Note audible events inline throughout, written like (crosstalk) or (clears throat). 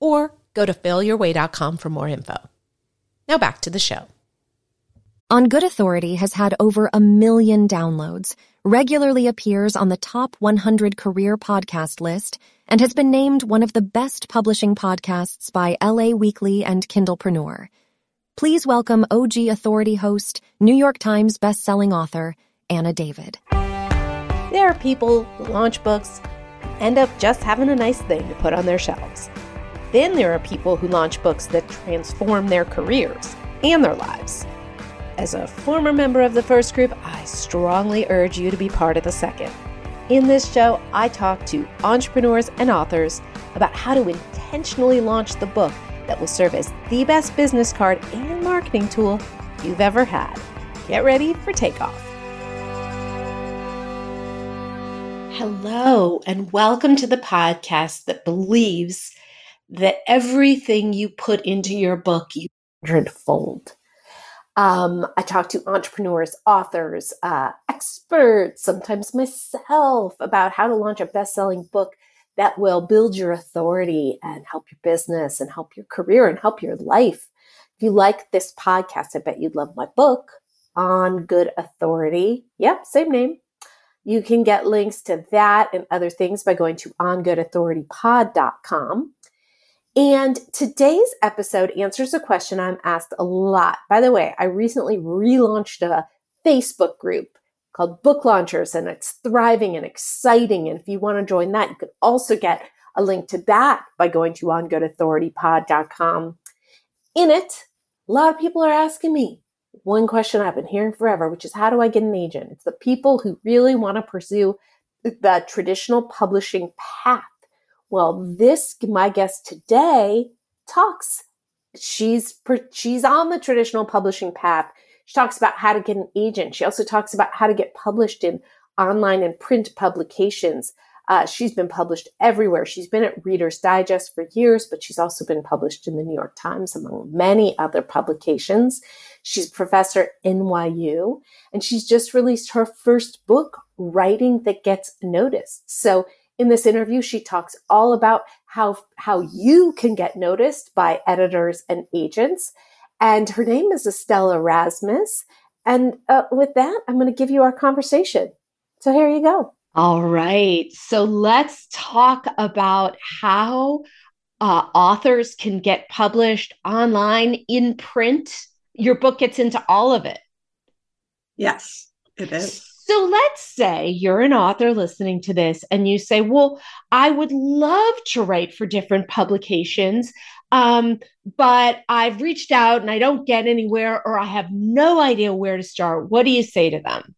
or go to failyourway.com for more info. Now back to the show. On Good Authority has had over a million downloads, regularly appears on the top 100 career podcast list, and has been named one of the best publishing podcasts by LA Weekly and Kindlepreneur. Please welcome OG Authority host, New York Times bestselling author, Anna David. There are people who launch books end up just having a nice thing to put on their shelves. Then there are people who launch books that transform their careers and their lives. As a former member of the first group, I strongly urge you to be part of the second. In this show, I talk to entrepreneurs and authors about how to intentionally launch the book that will serve as the best business card and marketing tool you've ever had. Get ready for takeoff. Hello, and welcome to the podcast that believes that everything you put into your book, you hundredfold. Um, I talk to entrepreneurs, authors, uh, experts, sometimes myself, about how to launch a best selling book that will build your authority and help your business and help your career and help your life. If you like this podcast, I bet you'd love my book on good authority. Yep, same name. You can get links to that and other things by going to ongoodauthoritypod.com. And today's episode answers a question I'm asked a lot. By the way, I recently relaunched a Facebook group called Book Launchers, and it's thriving and exciting. And if you want to join that, you can also get a link to that by going to ongoodauthoritypod.com. In it, a lot of people are asking me one question I've been hearing forever, which is how do I get an agent? It's the people who really want to pursue the traditional publishing path well, this my guest today talks. She's she's on the traditional publishing path. She talks about how to get an agent. She also talks about how to get published in online and print publications. Uh, she's been published everywhere. She's been at Reader's Digest for years, but she's also been published in the New York Times, among many other publications. She's a professor at NYU, and she's just released her first book, Writing That Gets Noticed. So in this interview, she talks all about how, how you can get noticed by editors and agents. And her name is Estelle Erasmus. And uh, with that, I'm going to give you our conversation. So here you go. All right. So let's talk about how uh, authors can get published online in print. Your book gets into all of it. Yes, it is. So let's say you're an author listening to this and you say, Well, I would love to write for different publications, um, but I've reached out and I don't get anywhere, or I have no idea where to start. What do you say to them?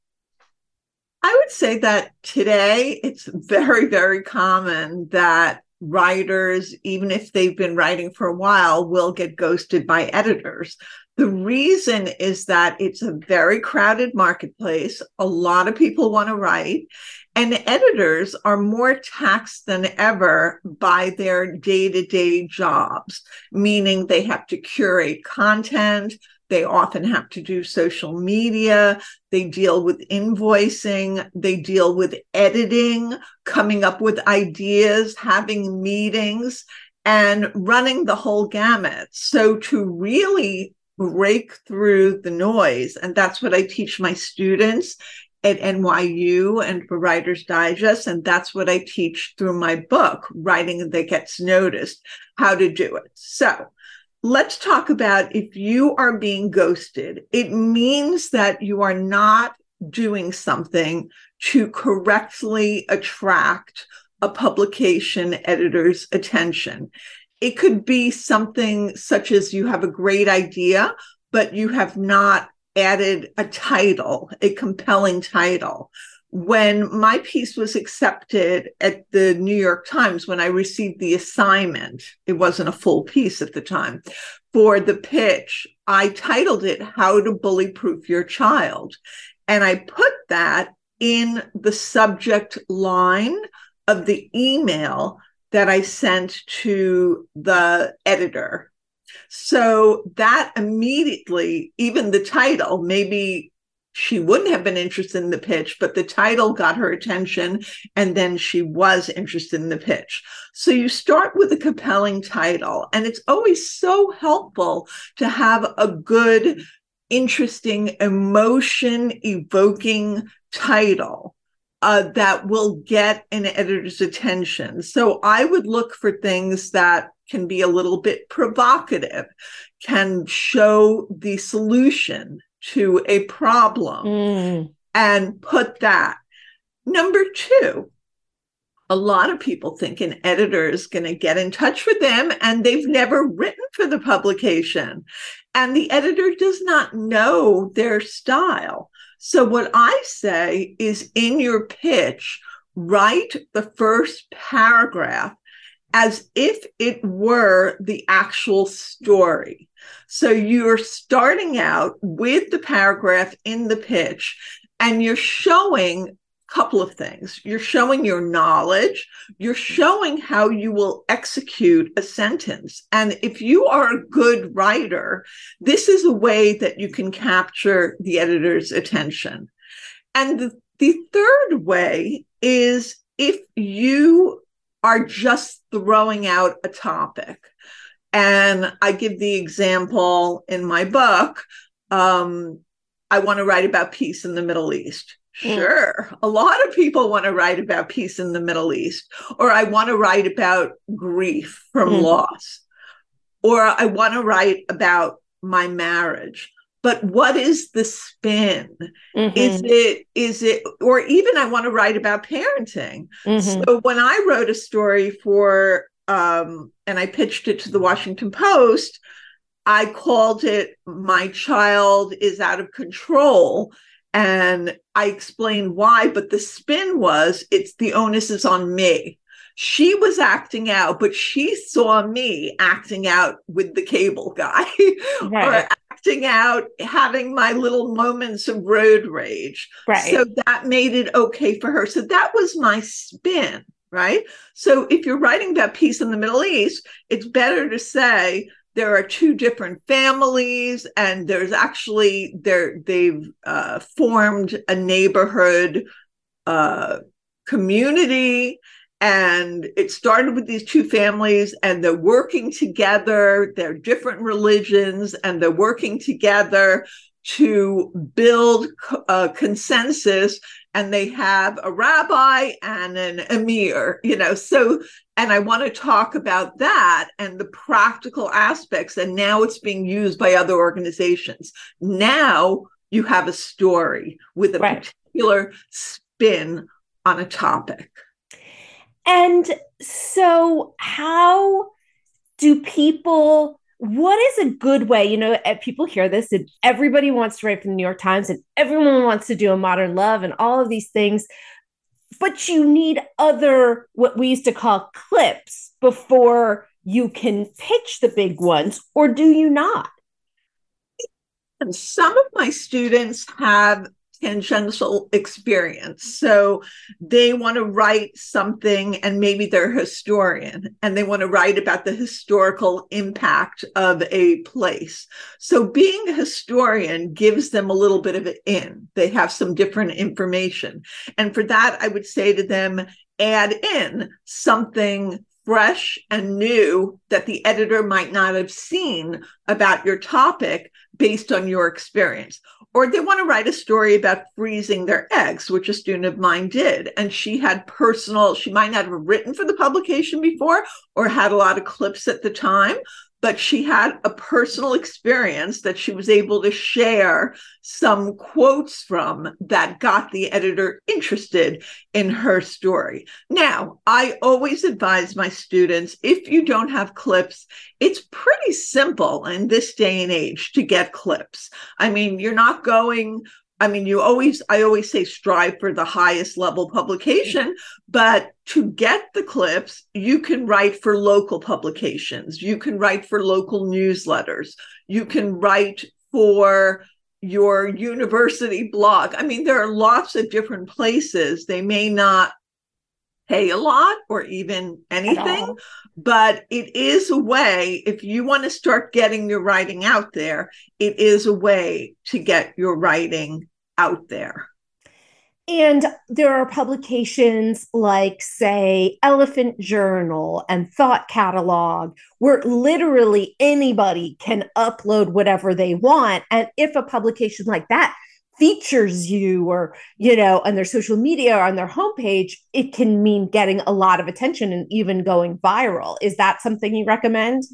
I would say that today it's very, very common that writers, even if they've been writing for a while, will get ghosted by editors. The reason is that it's a very crowded marketplace. A lot of people want to write, and editors are more taxed than ever by their day to day jobs, meaning they have to curate content. They often have to do social media. They deal with invoicing. They deal with editing, coming up with ideas, having meetings, and running the whole gamut. So to really break through the noise. And that's what I teach my students at NYU and for Writer's Digest. And that's what I teach through my book, Writing That Gets Noticed, how to do it. So let's talk about if you are being ghosted, it means that you are not doing something to correctly attract a publication editor's attention. It could be something such as you have a great idea, but you have not added a title, a compelling title. when my piece was accepted at the New York Times, when I received the assignment, it wasn't a full piece at the time, for the pitch, I titled it How to Bully Proof Your Child. And I put that in the subject line of the email that I sent to the editor. So that immediately, even the title, maybe she wouldn't have been interested in the pitch, but the title got her attention. And then she was interested in the pitch. So you start with a compelling title, and it's always so helpful to have a good, interesting, emotion evoking title. Uh, that will get an editor's attention. So I would look for things that can be a little bit provocative, can show the solution to a problem mm. and put that. Number two, a lot of people think an editor is going to get in touch with them and they've never written for the publication. And the editor does not know their style. So, what I say is in your pitch, write the first paragraph as if it were the actual story. So you're starting out with the paragraph in the pitch and you're showing couple of things. You're showing your knowledge, you're showing how you will execute a sentence. And if you are a good writer, this is a way that you can capture the editor's attention. And the, the third way is if you are just throwing out a topic. And I give the example in my book. Um, I want to write about peace in the Middle East. Hmm. Sure. Mm. A lot of people want to write about peace in the Middle East, or I want to write about grief from mm. loss, or I want to write about my marriage but what is the spin mm-hmm. is it is it or even i want to write about parenting mm-hmm. so when i wrote a story for um and i pitched it to the washington post i called it my child is out of control and i explained why but the spin was it's the onus is on me she was acting out, but she saw me acting out with the cable guy (laughs) right. or acting out, having my little moments of road rage. Right. So that made it okay for her. So that was my spin. Right. So if you're writing about peace in the Middle East, it's better to say, there are two different families and there's actually there they've uh, formed a neighborhood uh, community and it started with these two families and they're working together they're different religions and they're working together to build a consensus and they have a rabbi and an emir you know so and i want to talk about that and the practical aspects and now it's being used by other organizations now you have a story with a right. particular spin on a topic and so, how do people? What is a good way? You know, eh, people hear this, and everybody wants to write for the New York Times, and everyone wants to do a modern love and all of these things. But you need other, what we used to call clips before you can pitch the big ones, or do you not? And some of my students have tangential experience. So they want to write something, and maybe they're a historian and they want to write about the historical impact of a place. So being a historian gives them a little bit of an in. They have some different information. And for that, I would say to them, add in something fresh and new that the editor might not have seen about your topic based on your experience or they want to write a story about freezing their eggs, which a student of mine did. And she had personal, she might not have written for the publication before or had a lot of clips at the time, but she had a personal experience that she was able to share some quotes from that got the editor interested in her story. Now, I always advise my students if you don't have clips, it's pretty simple in this day and age to get clips. I mean, you're not going I mean, you always, I always say strive for the highest level publication, but to get the clips, you can write for local publications. You can write for local newsletters. You can write for your university blog. I mean, there are lots of different places. They may not pay a lot or even anything, but it is a way, if you want to start getting your writing out there, it is a way to get your writing out there. And there are publications like, say, Elephant Journal and Thought Catalog, where literally anybody can upload whatever they want. And if a publication like that features you or, you know, on their social media or on their homepage, it can mean getting a lot of attention and even going viral. Is that something you recommend?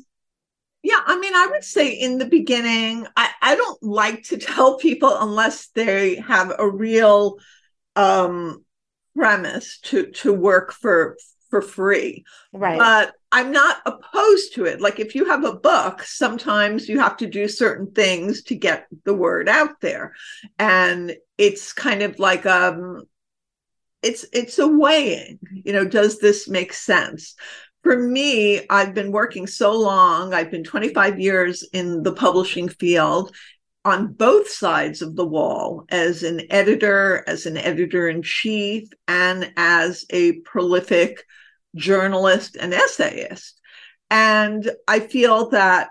Yeah, I mean, I would say in the beginning, I, I don't like to (laughs) tell people unless they have a real um, premise to to work for for free. Right. But I'm not opposed to it. Like if you have a book, sometimes you have to do certain things to get the word out there. And it's kind of like um it's it's a weighing, you know, does this make sense? for me, I've been working so long. I've been 25 years in the publishing field on both sides of the wall as an editor, as an editor in chief, and as a prolific journalist and essayist. And I feel that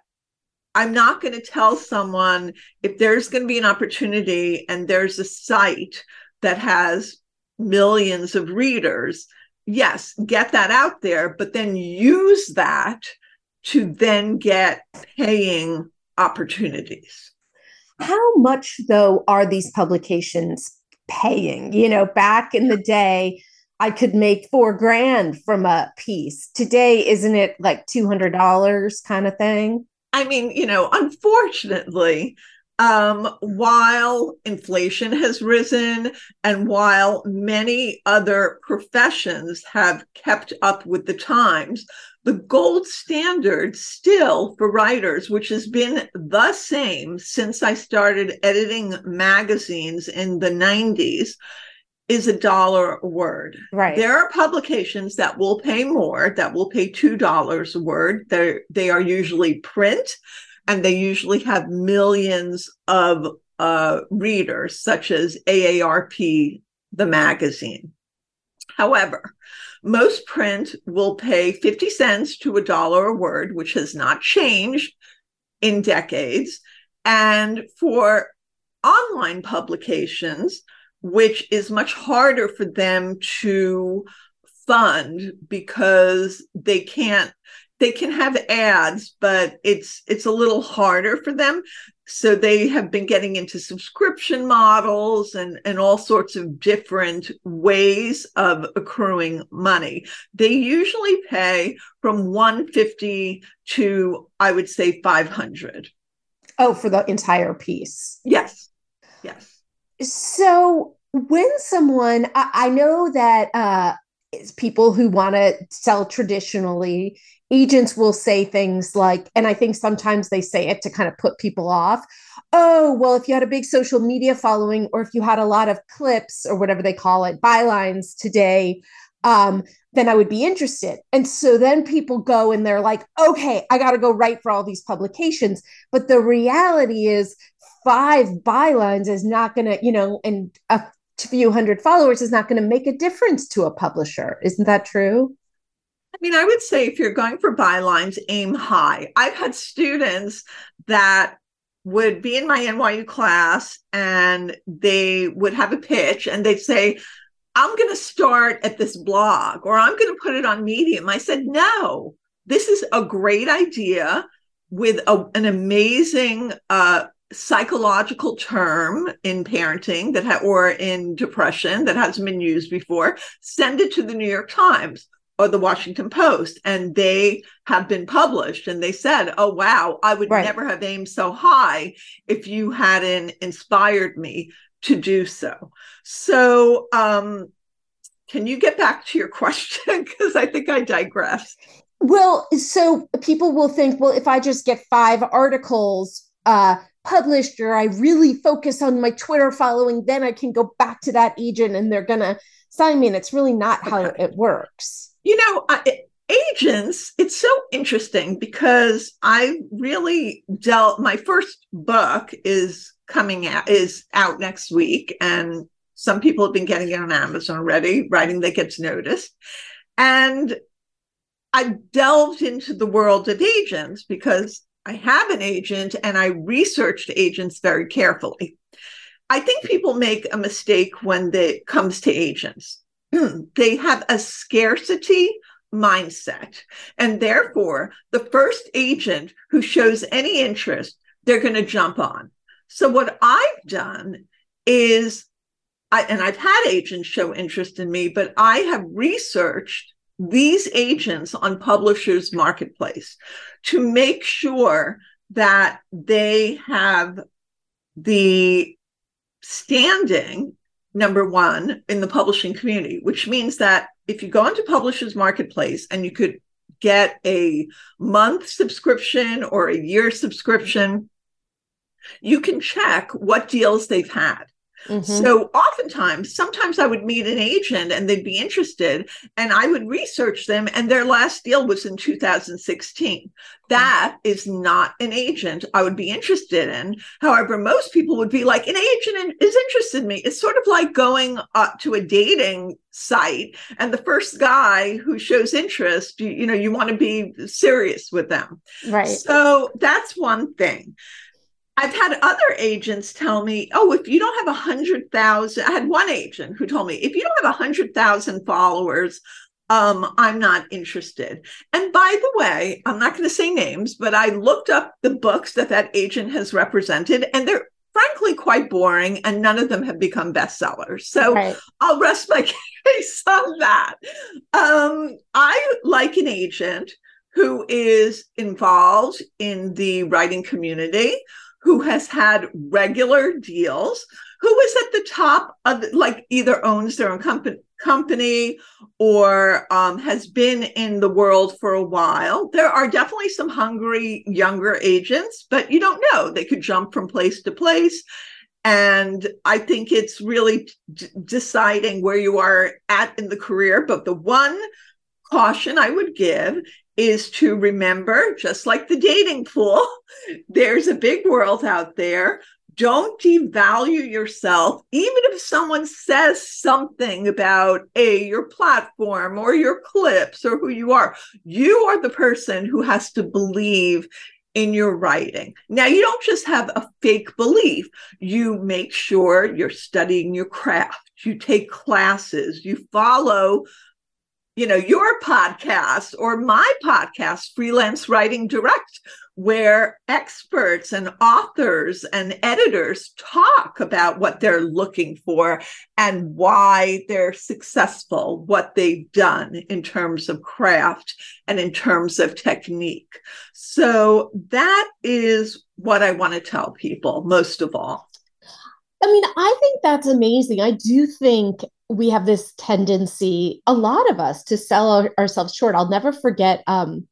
I'm not going to tell someone if there's going to be an opportunity and there's a site that has millions of readers yes, get that out there, but then use that to then get paying opportunities. How much, though, are these publications paying? You know, back in the day, I could make four grand from a piece. Today, isn't it like $200 kind of thing? I mean, you know, unfortunately, um, while inflation has risen and while many other professions have kept up with the times, the gold standard still for writers, which has been the same since I started editing magazines in the 90s, is a dollar a word. Right. There are publications that will pay more, that will pay $2 a word. They they are usually print and they usually have millions of uh, readers, such as AARP, the magazine. However, most print will pay 50 cents to a dollar a word, which has not changed in decades. And for online publications, which is much harder for them to fund because they can't they can have ads but it's it's a little harder for them. So they have been getting into subscription models and and all sorts of different ways of accruing money. They usually pay from 150 to i would say 500 oh for the entire piece? Yes. Yes. So when someone i, I know that uh people who want to sell traditionally agents will say things like, and I think sometimes they say it to kind of put people off. Oh, well, if you had a big social media following, or if you had a lot of clips or whatever they call it, bylines today, um, then I would be interested. And so then people go and they're like, okay, I got to go write for all these publications. But the reality is, five bylines is not going to, you know, and a few hundred followers is not going to make a difference to a publisher. Isn't that true? I mean, I would say if you're going for bylines, aim high. I've had students that would be in my NYU class and they would have a pitch and they'd say, I'm going to start at this blog or I'm going to put it on Medium. I said, no, this is a great idea with a, an amazing uh, psychological term in parenting that ha- or in depression that hasn't been used before. Send it to the New York Times or the Washington Post, and they have been published. And they said, Oh, wow, I would right. never have aimed so high if you hadn't inspired me to do so. So, um, can you get back to your (laughs) question? Because I think I digressed. Well, so people will think, well, if I just get five articles, uh, published or I really focus on my Twitter following, then I can go back to that agent and they're going to sign me. And it's really not how it works. You know, I, agents, it's so interesting because I really dealt, my first book is coming out, is out next week. And some people have been getting it on Amazon already, writing that gets noticed. And I delved into the world of agents because I have an agent and I researched agents very carefully. I think people make a mistake when it comes to agents. (clears throat) they have a scarcity mindset. And therefore, the first agent who shows any interest, they're going to jump on. So, what I've done is, I, and I've had agents show interest in me, but I have researched these agents on Publishers Marketplace to make sure that they have the standing, number one, in the publishing community, which means that if you go into Publishers Marketplace and you could get a month subscription or a year subscription, you can check what deals they've had. Mm-hmm. So oftentimes, sometimes I would meet an agent and they'd be interested, and I would research them, and their last deal was in 2016. That mm-hmm. is not an agent I would be interested in. However, most people would be like, an agent is interested in me. It's sort of like going up to a dating site, and the first guy who shows interest, you, you know, you want to be serious with them. Right. So that's one thing. I've had other agents tell me, oh, if you don't have a hundred thousand, I had one agent who told me, if you don't have a hundred thousand followers, um, I'm not interested. And by the way, I'm not going to say names, but I looked up the books that that agent has represented, and they're frankly quite boring, and none of them have become bestsellers. So right. I'll rest my (laughs) case on that. Um, I like an agent who is involved in the writing community who has had regular deals, who is at the top of like either owns their own company company or um, has been in the world for a while. There are definitely some hungry younger agents, but you don't know. They could jump from place to place. And I think it's really d- deciding where you are at in the career. But the one caution I would give is to remember, just like the dating pool, (laughs) there's a big world out there. Don't devalue yourself, even if someone says something about a your platform or your clips or who you are. You are the person who has to believe in your writing. Now, you don't just have a fake belief, you make sure you're studying your craft, you take classes, you follow you know, your podcast or my podcast, Freelance Writing Direct, where experts and authors and editors talk about what they're looking for and why they're successful, what they've done in terms of craft and in terms of technique. So that is what I want to tell people most of all. I mean, I think that's amazing. I do think we have this tendency, a lot of us, to sell our, ourselves short. I'll never forget um,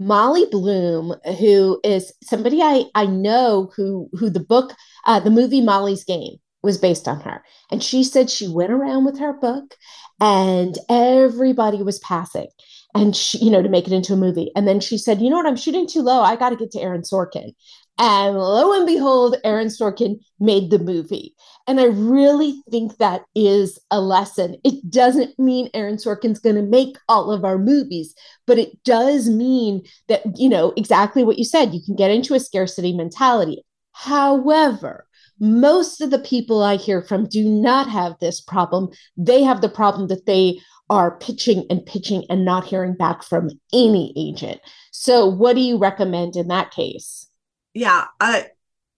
Molly Bloom, who is somebody I I know who who the book, uh, the movie Molly's Game was based on her, and she said she went around with her book, and everybody was passing, and she you know to make it into a movie, and then she said, you know what, I'm shooting too low. I got to get to Aaron Sorkin, and lo and behold, Aaron Sorkin made the movie. And I really think that is a lesson. It doesn't mean Aaron Sorkin's going to make all of our movies, but it does mean that, you know, exactly what you said, you can get into a scarcity mentality. However, most of the people I hear from do not have this problem. They have the problem that they are pitching and pitching and not hearing back from any agent. So, what do you recommend in that case? Yeah, uh,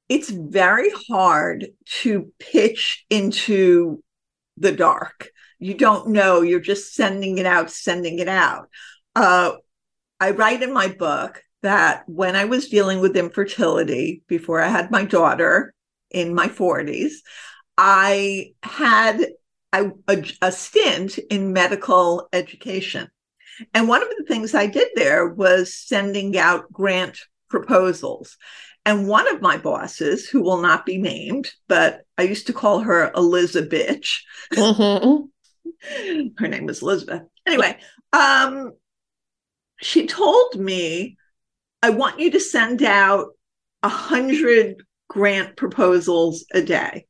it's very hard to pitch into the dark. You don't know, you're just sending it out, sending it out. Uh, I write in my book that when I was dealing with infertility before I had my daughter in my 40s, I had a, a, a stint in medical education. And one of the things I did there was sending out grant proposals. And one of my bosses, who will not be named, but I used to call her Elizabeth. Mm-hmm. (laughs) her name was Elizabeth. Anyway, um, she told me, I want you to send out a hundred grant proposals a day.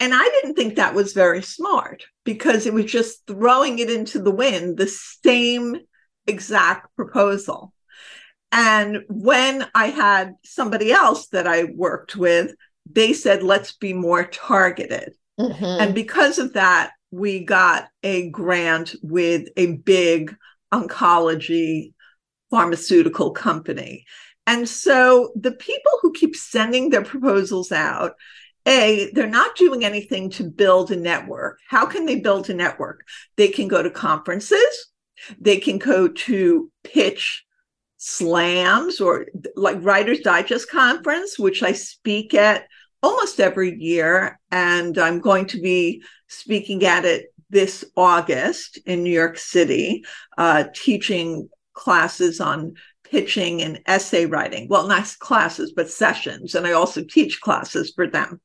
And I didn't think that was very smart because it was just throwing it into the wind, the same exact proposal. And when I had somebody else that I worked with, they said, let's be more targeted. Mm-hmm. And because of that, we got a grant with a big oncology pharmaceutical company. And so the people who keep sending their proposals out, A, they're not doing anything to build a network. How can they build a network? They can go to conferences, they can go to pitch slams or like Writers Digest conference, which I speak at almost every year. And I'm going to be speaking at it this August in New York City, uh, teaching classes on pitching and essay writing. Well, not classes, but sessions. And I also teach classes for them.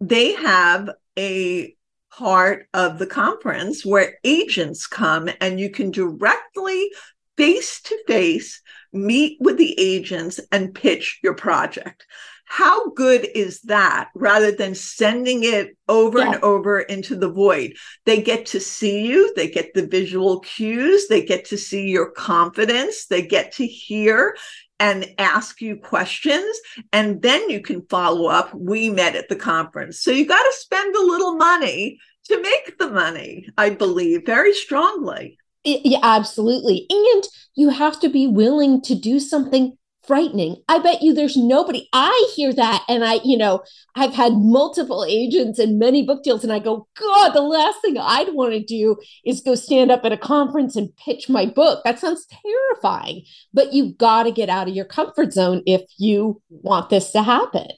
They have a part of the conference where agents come and you can directly face to face meet with the agents and pitch your project. How good is that rather than sending it over yeah. and over into the void? They get to see you, they get the visual cues, they get to see your confidence, they get to hear and ask you questions and then you can follow up we met at the conference so you got to spend a little money to make the money i believe very strongly yeah, absolutely. And you have to be willing to do something frightening. I bet you there's nobody. I hear that and I, you know, I've had multiple agents and many book deals and I go, God, the last thing I'd want to do is go stand up at a conference and pitch my book. That sounds terrifying. But you've got to get out of your comfort zone if you want this to happen.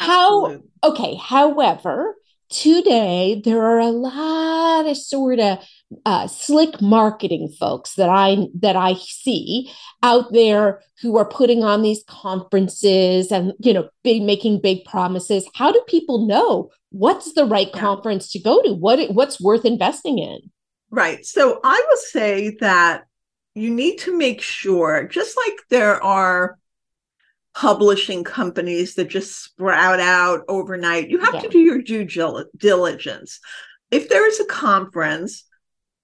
Absolutely. How okay, however, today there are a lot of sort of uh, slick marketing folks that I that I see out there who are putting on these conferences and you know big making big promises. How do people know what's the right yeah. conference to go to? What what's worth investing in? Right. So I will say that you need to make sure, just like there are publishing companies that just sprout out overnight, you have yeah. to do your due diligence. If there is a conference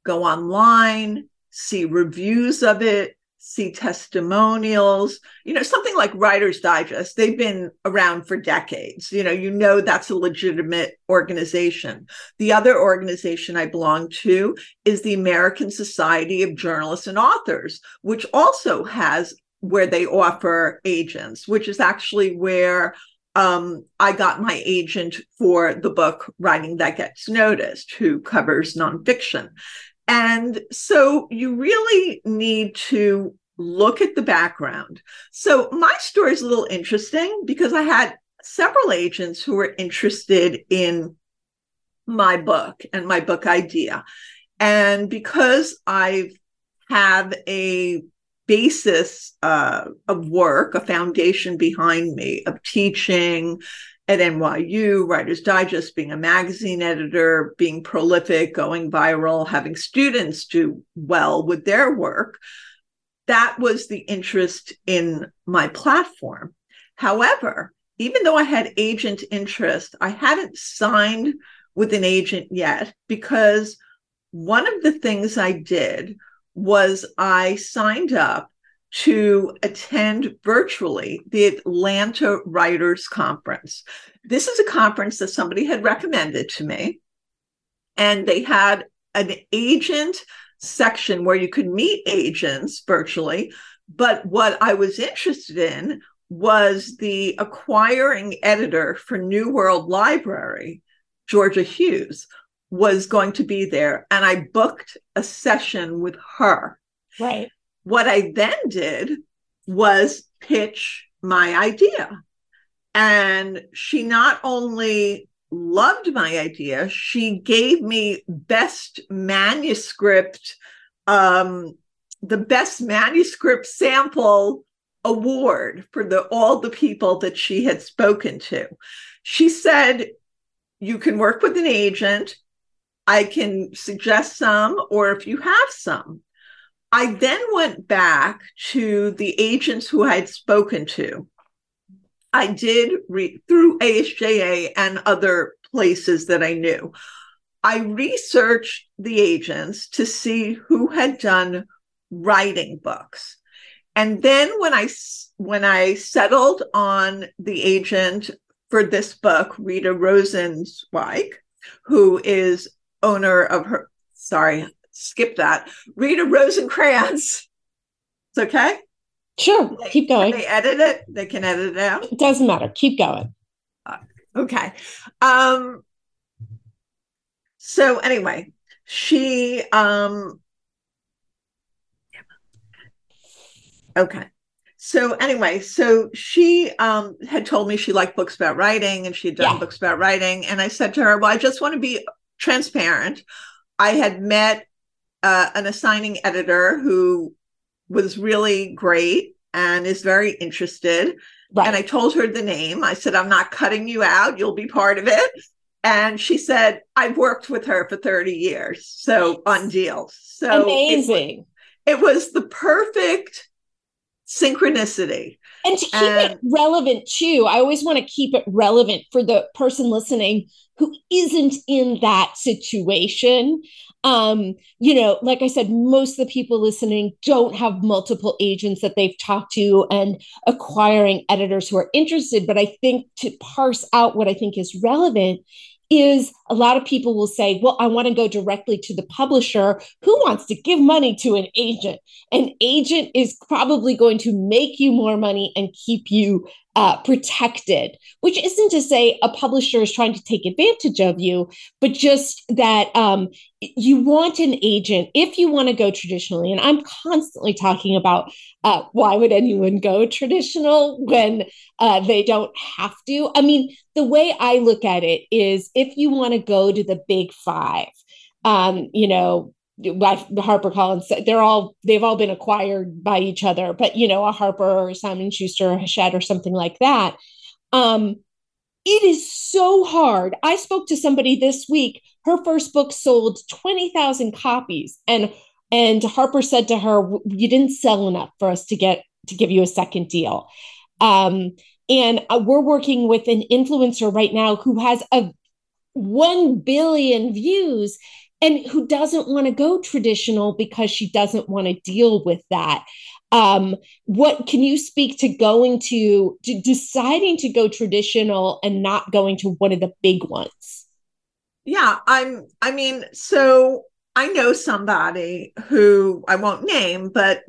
go online, see reviews of it, see testimonials, you know, something like Writer's Digest. They've been around for decades. You know, you know that's a legitimate organization. The other organization I belong to is the American Society of Journalists and Authors, which also has where they offer agents, which is actually where um, I got my agent for the book Writing That Gets Noticed, who covers nonfiction. And so you really need to look at the background. So my story is a little interesting because I had several agents who were interested in my book and my book idea. And because I have a basis uh, of work, a foundation behind me of teaching at NYU, Writer's Digest, being a magazine editor, being prolific, going viral, having students do well with their work. That was the interest in my platform. However, even though I had agent interest, I hadn't signed with an agent yet because one of the things I did was I signed up to attend virtually the Atlanta Writers Conference. This is a conference that somebody had recommended to me, and they had an agent section where you could meet agents virtually. But what I was interested in was the acquiring editor for New World Library, Georgia Hughes, was going to be there. And I booked a session with her. Right. What I then did was pitch my idea. And she not only loved my idea, she gave me best manuscript, um, the best manuscript sample award for the all the people that she had spoken to. She said, "You can work with an agent. I can suggest some, or if you have some." I then went back to the agents who I had spoken to. I did read through ASJA and other places that I knew. I researched the agents to see who had done writing books. And then when I when I settled on the agent for this book, Rita Rosenzweig, who is owner of her sorry, skip that. Rita Rosenkrantz. It's okay. Sure, They- keep going. They edit it? They can edit it out. It doesn't matter. Keep going. Okay. Um so anyway, she um Okay. So anyway, so she um had told me she liked books about writing and she had done Yeah. books about writing and I said to her, "Well, I just want to be transparent. I had met uh, an assigning editor who was really great and is very interested Right. and I told her the name. I said, I'm not cutting you out. You'll be part of it. And she said, I've worked with her for 30 years. So on deals. So it, Amazing. it was the perfect synchronicity. And to keep it relevant too, I always want to keep it relevant for the person listening who isn't in that situation. Um, you know, like I said, most of the people listening don't have multiple agents that they've talked to and acquiring editors who are interested. But I think to parse out what I think is relevant is a lot of people will say, well, I want to go directly to the publisher. Who wants to give money to an agent? An agent is probably going to make you more money and keep you uh, protected, which isn't to say a publisher is trying to take advantage of you, but just that um, you want an agent if you want to go traditionally. And I'm constantly talking about uh, why would anyone go traditional when uh, they don't have to? I mean, the way I look at it is if you want to go to the big five, um, you know, by Harper Collins, they're all they've all been acquired by each other, but you know, a Harper or Simon Schuster or Hachette or something like that. Um, it is so hard. I spoke to somebody this week. Her first book sold twenty thousand copies, and and Harper said to her, "You didn't sell enough for us to get to give you a second deal." Um, and uh, we're working with an influencer right now who has a one billion views and who doesn't want to go traditional because she doesn't want to deal with that um what can you speak to going to, to deciding to go traditional and not going to one of the big ones Yeah, I'm I mean, so I know somebody who I won't name, but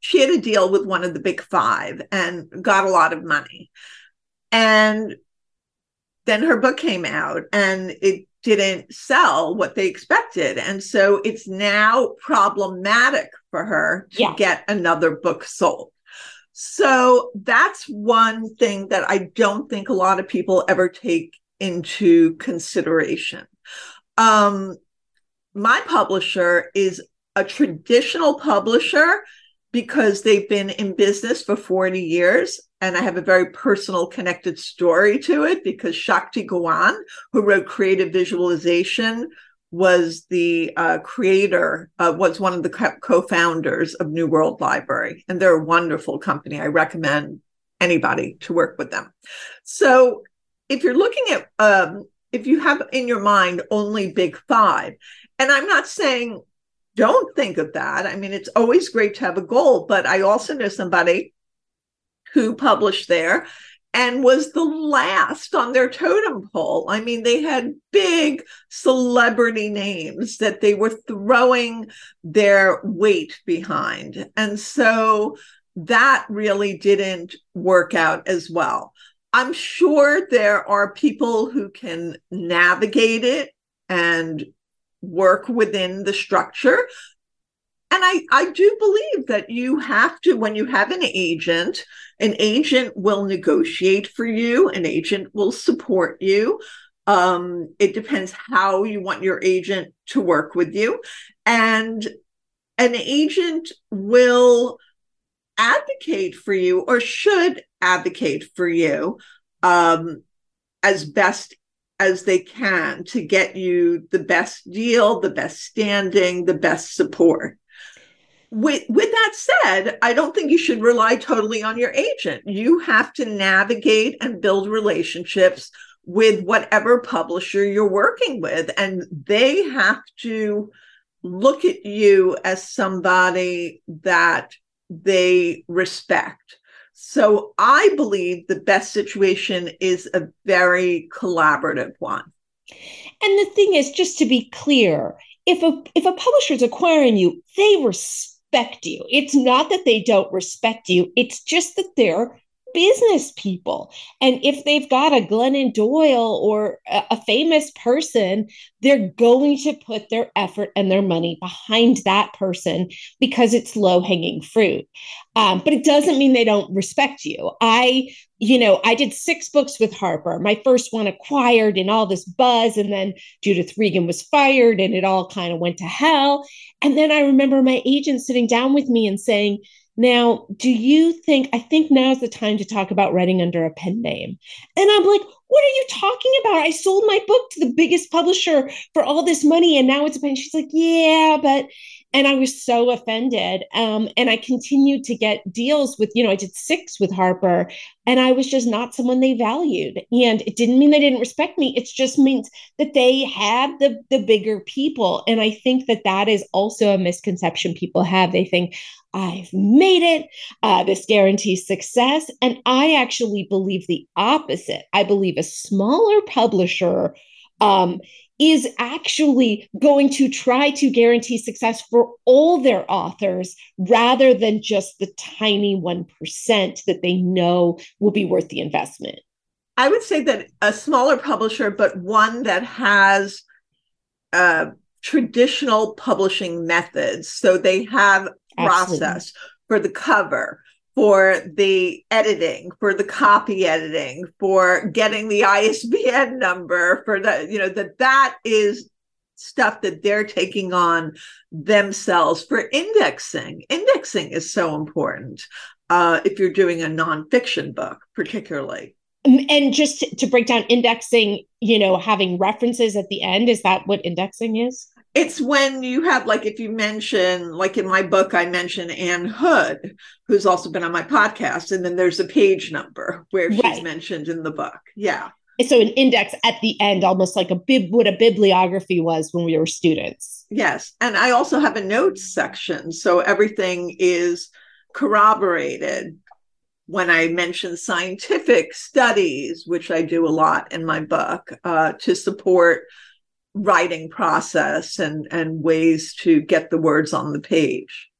she had a deal with one of the big five and got a lot of money. And then her book came out and it didn't sell what they expected. And so it's now problematic for her to get another book sold. So that's one thing that I don't think a lot of people ever take into consideration. Um, my publisher is a traditional publisher because they've been in business for 40 years. And I have a very personal connected story to it because Shakti Gawain, who wrote Creative Visualization, was the uh, creator, uh, was one of the co founders of New World Library. And they're a wonderful company. I recommend anybody to work with them. So if you're looking at, um, if you have in your mind only big five, and I'm not saying don't think of that. I mean, it's always great to have a goal, but I also know somebody who published there and was the last on their totem pole. I mean, they had big celebrity names that they were throwing their weight behind. And so that really didn't work out as well. I'm sure there are people who can navigate it and work within the structure. And I, I do believe that you have to, when you have an agent, an agent will negotiate for you, an agent will support you. Um, it depends how you want your agent to work with you. And an agent will advocate for you or should advocate for you um, as best as they can to get you the best deal, the best standing, the best support. With, with that said, I don't think you should rely totally on your agent. You have to navigate and build relationships with whatever publisher you're working with, and they have to look at you as somebody that they respect. So I believe the best situation is a very collaborative one. And the thing is, just to be clear, if a if a publisher is acquiring you, they respect you. It's not that they don't respect you. It's just that they're business people. And if they've got a Glennon Doyle or a, famous person, they're going to put their effort and their money behind that person because it's low hanging fruit. Um, but it doesn't mean they don't respect you. I, you know, I did six books with Harper. My first one acquired and all this buzz. And then Judith Regan was fired and it all kind of went to hell. And then I remember my agent sitting down with me and saying, now, do you think, I think now's the time to talk about writing under a pen name? And I'm like, what are you talking about? I sold my book to the biggest publisher for all this money and now it's a pen. She's like, yeah, but, and I was so offended. Um, and I continued to get deals with, you know, I did six with Harper and I was just not someone they valued. And it didn't mean they didn't respect me. It just means that they had the, the bigger people. And I think that that is also a misconception people have. They think, I've made it. Uh, this guarantees success. And I actually believe the opposite. I believe a smaller publisher um, is actually going to try to guarantee success for all their authors rather than just the tiny 1% that they know will be worth the investment. I would say that a smaller publisher, but one that has uh, traditional publishing methods. So they have process for the cover, for the editing, for the copy editing, for getting the ISBN number, for the, you know, that that is stuff that they're taking on themselves for indexing. Indexing is so important uh, if you're doing a nonfiction book, particularly. And just to, to break down indexing, you know, having references at the end, is that what indexing is? It's when you have like if you mention like in my book i mention Ann Hood who's also been on my podcast and then there's a page number where right. she's mentioned in the book. Yeah. So an index at the end almost like a bib what a bibliography was when we were students. Yes. And i also have a notes section so everything is corroborated when I mention scientific studies, which I do a lot in my book, uh, to support writing process and and ways to get the words on the page.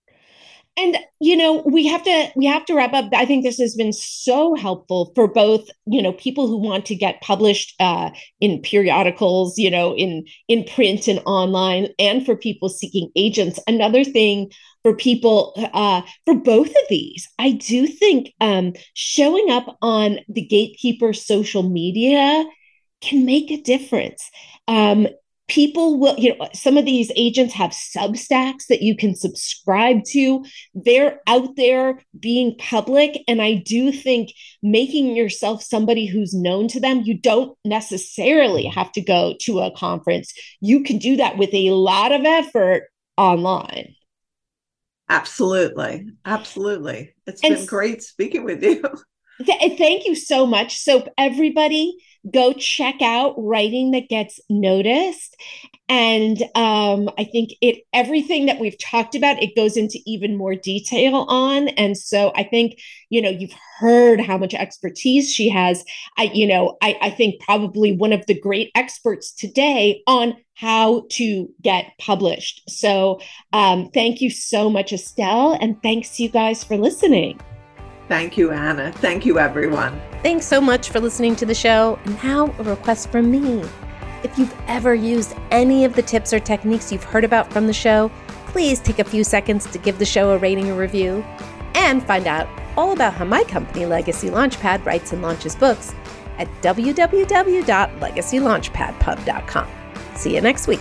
And you know we have to we have to wrap up. I think this has been so helpful for both you know people who want to get published uh, in periodicals you know in in print and online and for people seeking agents. Another thing for people uh, for both of these i do think um, showing up on the gatekeeper social media can make a difference. Um, people will you know some of these agents have substacks that you can subscribe to. They're out there being public and i do think making yourself somebody who's known to them you don't necessarily have to go to a conference. You can do that with a lot of effort online. Absolutely. Absolutely. It's and been great speaking with you (laughs) th- thank you so much. So everybody go check out writing that gets noticed and um, i think it everything that we've talked about it goes into even more detail on. And so i think you know you've heard how much expertise she has. I you know i, I think probably one of the great experts today on how to get published. So um, thank you so much estelle and thanks you guys for listening Thank you, Anna. Thank you, everyone. Thanks so much for listening to the show. Now, a request from me. If you've ever used any of the tips or techniques you've heard about from the show, please take a few seconds to give the show a rating or review and find out all about how my company, Legacy Launchpad, writes and launches books at www.legacylaunchpadpub.com. See you next week.